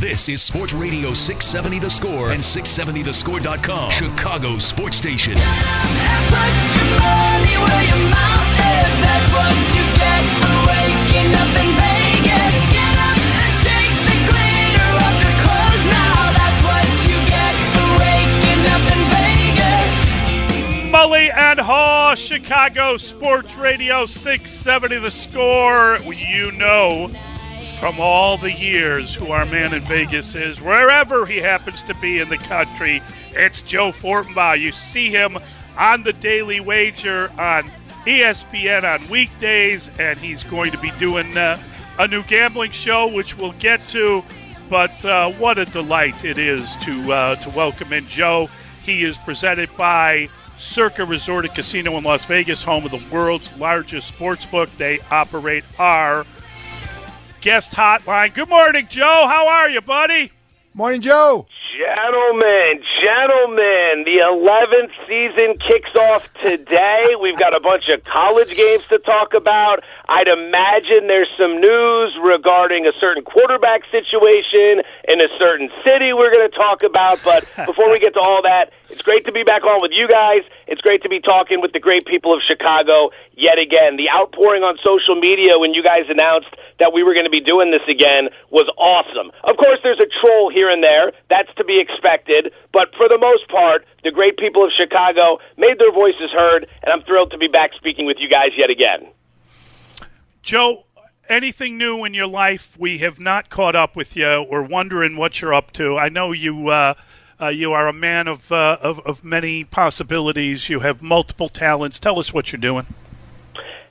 This is Sports Radio 670 The Score and 670thescore.com. Chicago Sports Station. Mully and Haugh, Chicago Sports Radio 670 The Score. You know from all the years who our man in Vegas is, wherever he happens to be in the country. It's Joe Fortenbaugh. You see him on the Daily Wager on ESPN on weekdays, and he's going to be doing uh, a new gambling show, which we'll get to. But uh, what a delight it is to uh, to welcome in Joe. He is presented by Circa Resort and Casino in Las Vegas, home of the world's largest sports book. They operate our guest hotline. Good morning, Joe. How are you, buddy? Morning, Joe. Gentlemen, gentlemen, the 11th season kicks off today. We've got a bunch of college games to talk about. I'd imagine there's some news regarding a certain quarterback situation in a certain city we're going to talk about. But before we get to all that, it's great to be back on with you guys. It's great to be talking with the great people of Chicago yet again. The outpouring on social media when you guys announced that we were going to be doing this again was awesome. Of course, there's a troll here and there. That's to be expected. But for the most part, the great people of Chicago made their voices heard, and I'm thrilled to be back speaking with you guys yet again. Joe, anything new in your life? We have not caught up with you. We're wondering what you're up to. I know you. Uh, uh, you are a man of, uh, of of many possibilities. You have multiple talents. Tell us what you're doing.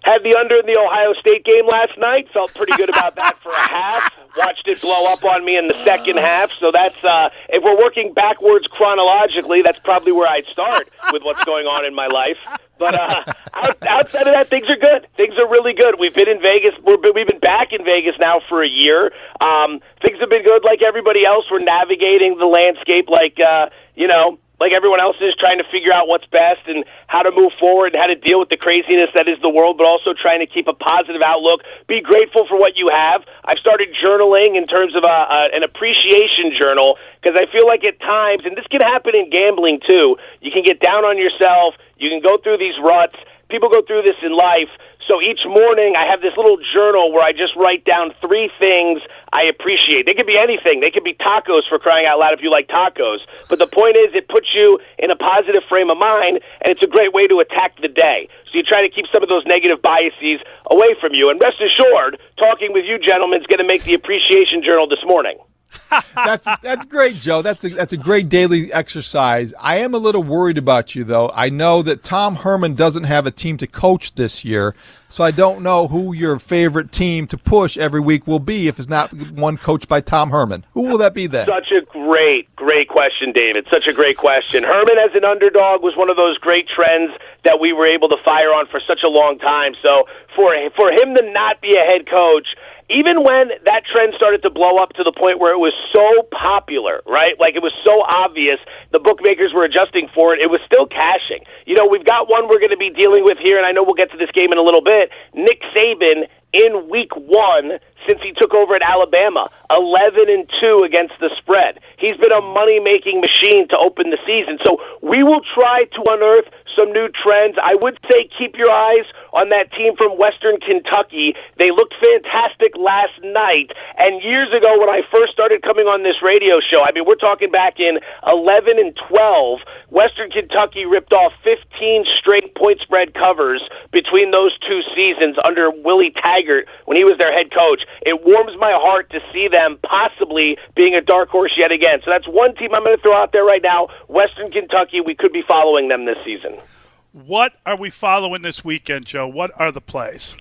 Had the under in the Ohio State game last night. Felt pretty good about that for a half. Watched it blow up on me in the second half. So that's uh, if we're working backwards chronologically, that's probably where I'd start with what's going on in my life. But uh, outside of that, things are good. Things are really good. We've been in Vegas. We're, we've been back in Vegas now for a year. Um, things have been good. Like everybody else, we're navigating the landscape like uh, you know like everyone else is, trying to figure out what's best and how to move forward and how to deal with the craziness that is the world, but also trying to keep a positive outlook. Be grateful for what you have. I've started journaling in terms of a, a, an appreciation journal because I feel like at times, and this can happen in gambling too, you can get down on yourself, you can go through these ruts. People go through this in life. So each morning I have this little journal where I just write down three things I appreciate. They could be anything. They could be tacos for crying out loud if you like tacos. But the point is it puts you in a positive frame of mind and it's a great way to attack the day. So you try to keep some of those negative biases away from you. And rest assured, talking with you gentlemen is going to make the appreciation journal this morning. That's that's great, Joe. That's a that's a great daily exercise. I am a little worried about you though. I know that Tom Herman doesn't have a team to coach this year, so I don't know who your favorite team to push every week will be if it's not one coached by Tom Herman. Who will that be then? Such a great, great question, David. Such a great question. Herman as an underdog was one of those great trends that we were able to fire on for such a long time. So for for him to not be a head coach even when that trend started to blow up to the point where it was so popular, right? Like it was so obvious, the bookmakers were adjusting for it. It was still cashing. You know, we've got one we're going to be dealing with here, and I know we'll get to this game in a little bit. Nick Saban in week one since he took over at Alabama, 11 and 2 against the spread. He's been a money making machine to open the season. So we will try to unearth some new trends. I would say keep your eyes on that team from Western Kentucky. They looked fantastic last night. And years ago, when I first started coming on this radio show, I mean, we're talking back in 11 and 12, Western Kentucky ripped off 15 straight point spread covers between those two seasons under Willie Taggart when he was their head coach. It warms my heart to see them possibly being a dark horse yet again. So that's one team I'm going to throw out there right now. Western Kentucky, we could be following them this season. What are we following this weekend, Joe? What are the plays?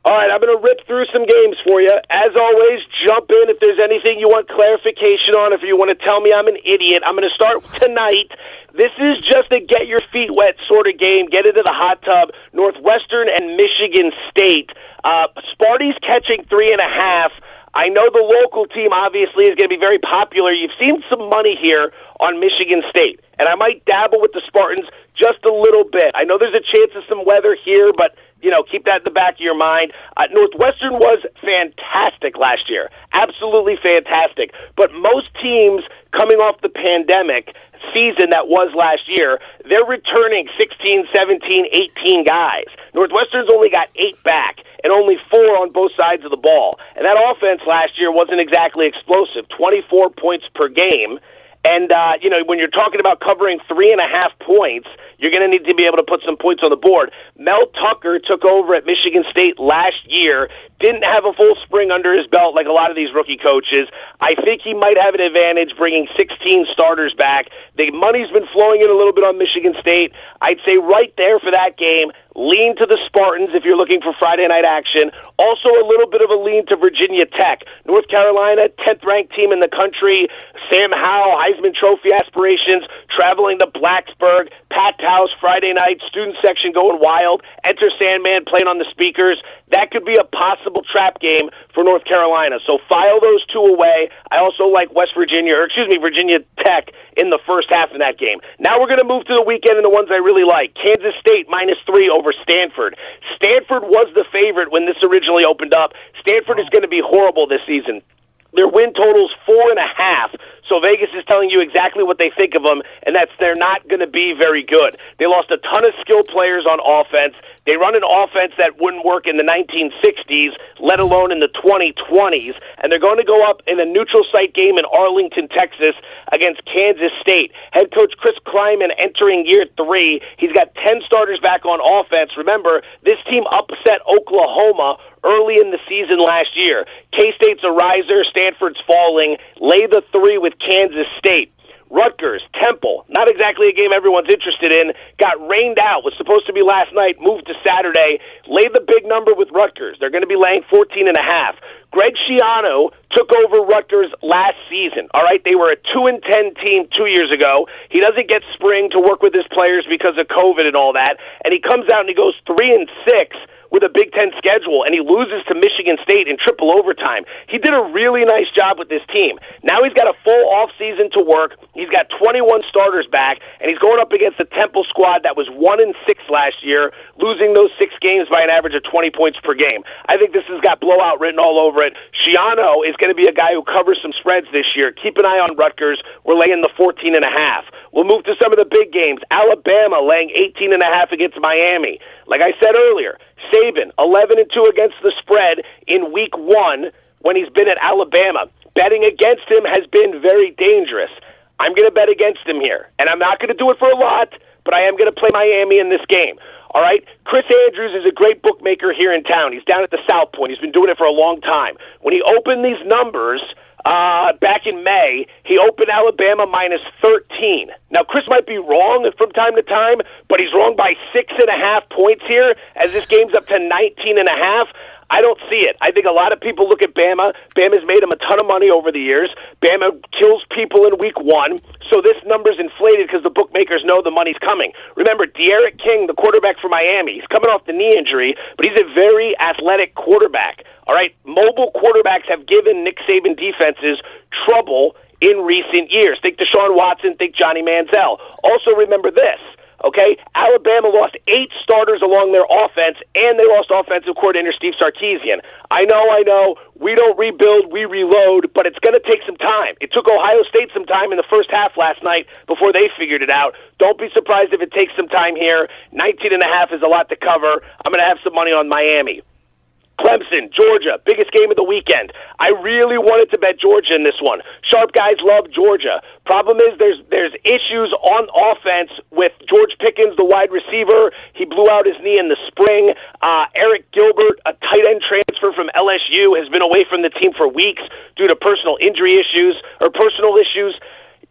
All right, I'm going to rip through some games for you. As always, jump in if there's anything you want clarification on. If you want to tell me I'm an idiot, I'm going to start tonight. This is just a get your feet wet sort of game. Get into the hot tub. Northwestern and Michigan State. Uh, Sparty's catching three and a half. I know the local team obviously is going to be very popular. You've seen some money here on Michigan State, and I might dabble with the Spartans just a little bit. I know there's a chance of some weather here, but you know, keep that in the back of your mind. Uh, Northwestern was fantastic last year, absolutely fantastic. But most teams coming off the pandemic season that was last year, they're returning 16, 17, 18 guys. Northwestern's only got eight back and only four on both sides of the ball. And that offense last year wasn't exactly explosive 24 points per game. And, uh, you know, when you're talking about covering three and a half points, you're going to need to be able to put some points on the board. Mel Tucker took over at Michigan State last year, didn't have a full spring under his belt like a lot of these rookie coaches. I think he might have an advantage bringing 16 starters back. The money's been flowing in a little bit on Michigan State. I'd say right there for that game, lean to the Spartans if you're looking for Friday night action. Also, a little bit of a lean to Virginia Tech. North Carolina, 10th ranked team in the country. Sam Howell, Heisman Trophy aspirations, traveling to Blacksburg. Pat House Friday night, student section going wild. Enter Sandman playing on the speakers. That could be a possible trap game for North Carolina. So file those two away. I also like West Virginia, or excuse me, Virginia Tech in the first half of that game. Now we're going to move to the weekend and the ones I really like. Kansas State minus three over Stanford. Stanford was the favorite when this originally opened up. Stanford is going to be horrible this season. Their win total's four and a half. So Vegas is telling you exactly what they think of them, and that's they're not going to be very good. They lost a ton of skilled players on offense. They run an offense that wouldn't work in the 1960s, let alone in the 2020s, and they're going to go up in a neutral site game in Arlington, Texas, against Kansas State. Head coach Chris Klieman entering year three. He's got 10 starters back on offense. Remember, this team upset Oklahoma early in the season last year. K State's a riser, Stanford's falling. Lay the three with Kansas State. Rutgers, Temple, not exactly a game everyone's interested in, got rained out, was supposed to be last night, moved to Saturday, laid the big number with Rutgers. They're going to be laying 14 and a half. Greg Schiano took over Rutgers last season. All right, they were a 2 and 10 team 2 years ago. He doesn't get spring to work with his players because of COVID and all that, and he comes out and he goes 3 and 6 with a Big Ten schedule, and he loses to Michigan State in triple overtime. He did a really nice job with this team. Now he's got a full off season to work. He's got 21 starters back, and he's going up against the Temple squad that was one and six last year, losing those six games by an average of 20 points per game. I think this has got blowout written all over it. Schiano is going to be a guy who covers some spreads this year. Keep an eye on Rutgers. We're laying the 14 and a half. We'll move to some of the big games. Alabama laying 18 and a half against Miami. Like I said earlier, Saban, 11 and 2 against the spread in week one when he's been at Alabama. Betting against him has been very dangerous. I'm going to bet against him here, and I'm not going to do it for a lot, but I am going to play Miami in this game. All right, Chris Andrews is a great bookmaker here in town. He's down at the South Point. He's been doing it for a long time. When he opened these numbers, uh, back in May, he opened Alabama minus 13. Now, Chris might be wrong from time to time, but he's wrong by six and a half points here, as this game's up to 19 and a half. I don't see it. I think a lot of people look at Bama. Bama's made him a ton of money over the years. Bama kills people in week one, so this number's inflated because the bookmakers know the money's coming. Remember, D'Eriq King, the quarterback for Miami, he's coming off the knee injury, but he's a very athletic quarterback. All right, mobile quarterbacks have given Nick Saban defenses trouble in recent years. Think Deshaun Watson, think Johnny Manziel. Also, remember this Okay, Alabama lost eight starters along their offense, and they lost offensive coordinator Steve Sarkisian. I know, I know. We don't rebuild, we reload, but it's going to take some time. It took Ohio State some time in the first half last night before they figured it out. Don't be surprised if it takes some time here. 19 and a half is a lot to cover. I'm going to have some money on Miami. Clemson, Georgia, biggest game of the weekend. I really wanted to bet Georgia in this one. Sharp guys love Georgia. Problem is there's there's issues on offense with George Pickens, the wide receiver. He blew out his knee in the spring. Uh, Arik Gilbert, a tight end transfer from LSU, has been away from the team for weeks due to personal injury issues or personal issues.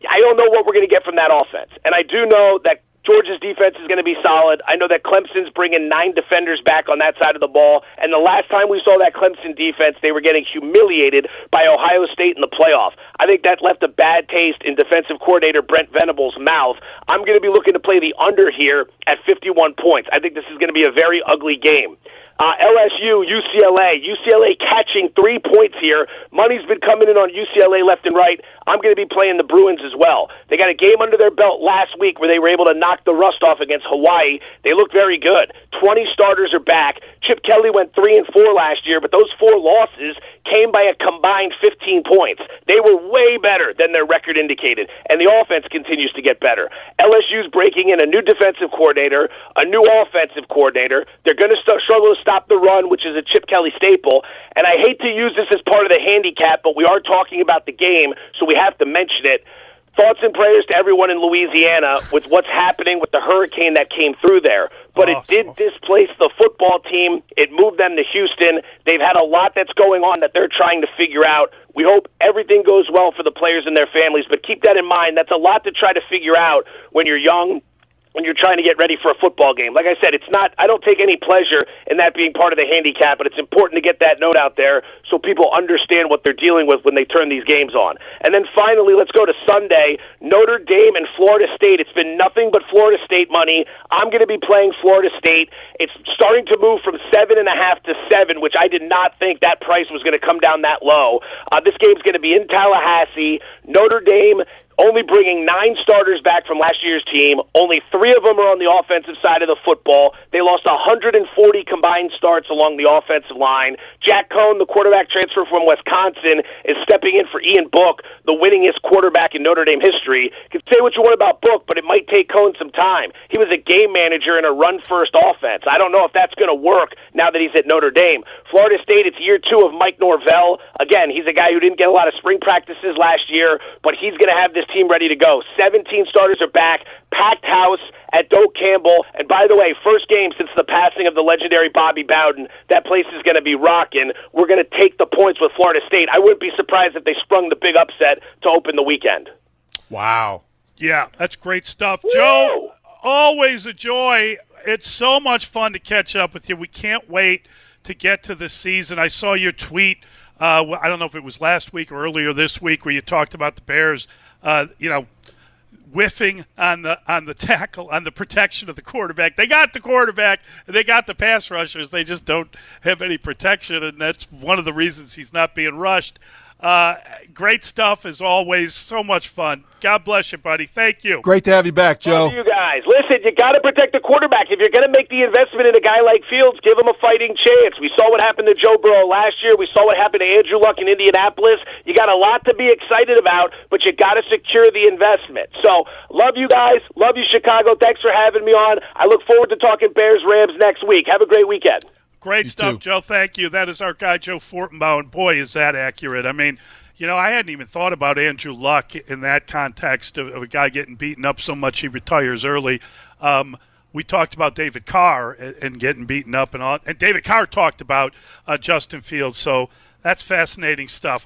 I don't know what we're going to get from that offense, and I do know that Georgia's defense is going to be solid. I know that Clemson's bringing nine defenders back on that side of the ball. And the last time we saw that Clemson defense, they were getting humiliated by Ohio State in the playoff. I think that left a bad taste in defensive coordinator Brent Venables' mouth. I'm going to be looking to play the under here at 51 points. I think this is going to be a very ugly game. Uh, LSU, UCLA. UCLA catching three points here. Money's been coming in on UCLA left and right. I'm going to be playing the Bruins as well. They got a game under their belt last week where they were able to knock the rust off against Hawaii. They look very good. 20 starters are back. Chip Kelly went 3 and 4 last year, but those four losses came by a combined 15 points. They were way better than their record indicated, and the offense continues to get better. LSU's breaking in a new defensive coordinator, a new offensive coordinator. They're going to st- struggle to stop the run, which is a Chip Kelly staple. And I hate to use this as part of the handicap, but we are talking about the game, so we have to mention it. Thoughts and prayers to everyone in Louisiana with what's happening with the hurricane that came through there. But it did displace the football team. It moved them to Houston. They've had a lot that's going on that they're trying to figure out. We hope everything goes well for the players and their families, but keep that in mind. That's a lot to try to figure out when you're young when you're trying to get ready for a football game. Like I said, it's not I don't take any pleasure in that being part of the handicap, but it's important to get that note out there so people understand what they're dealing with when they turn these games on. And then finally, let's go to Sunday, Notre Dame and Florida State. It's been nothing but Florida State money. I'm going to be playing Florida State. It's starting to move from seven and a half to seven, which I did not think that price was going to come down that low. Uh, this game's going to be in Tallahassee. Notre Dame only bringing nine starters back from last year's team. Only three of them are on the offensive side of the football. They lost 140 combined starts along the offensive line. Jack Coan, the quarterback transfer from Wisconsin, is stepping in for Ian Book, the winningest quarterback in Notre Dame history. You can say what you want about Book, but it might take Coan some time. He was a game manager in a run first offense. I don't know if that's going to work now that he's at Notre Dame. Florida State, it's year two of Mike Norvell. Again, he's a guy who didn't get a lot of spring practices last year, but he's going to have this team ready to go. 17 starters are back, packed house at Doak Campbell. And by the way, first game since the passing of the legendary Bobby Bowden. That place is going to be rocking. We're going to take the points with Florida State. I wouldn't be surprised if they sprung the big upset to open the weekend. Wow. Yeah, that's great stuff. Woo! Joe, always a joy. It's so much fun to catch up with you. We can't wait to get to the season. I saw your tweet. Uh, I don't know if it was last week or earlier this week where you talked about the Bears uh, you know, whiffing on the on the tackle on the protection of the quarterback. They got the quarterback, they got the pass rushers. They just don't have any protection, and that's one of the reasons he's not being rushed. Uh, great stuff as always. So much fun. God bless you, buddy. Thank you. Great to have you back, Joe. Love you guys. Listen, you got to protect the quarterback. If you're going to make the investment in a guy like Fields, give him a fighting chance. We saw what happened to Joe Burrow last year. We saw what happened to Andrew Luck in Indianapolis. You got a lot to be excited about, but you got to secure the investment. So, love you guys. Love you, Chicago. Thanks for having me on. I look forward to talking Bears Rams next week. Have a great weekend. Great you stuff, too. Joe. Thank you. That is our guy, Joe Fortenbaugh. boy, is that accurate. I mean, you know, I hadn't even thought about Andrew Luck in that context of, of a guy getting beaten up so much he retires early. Um, we talked about David Carr and, and, getting beaten up and all, and David Carr talked about uh, Justin Fields. So that's fascinating stuff.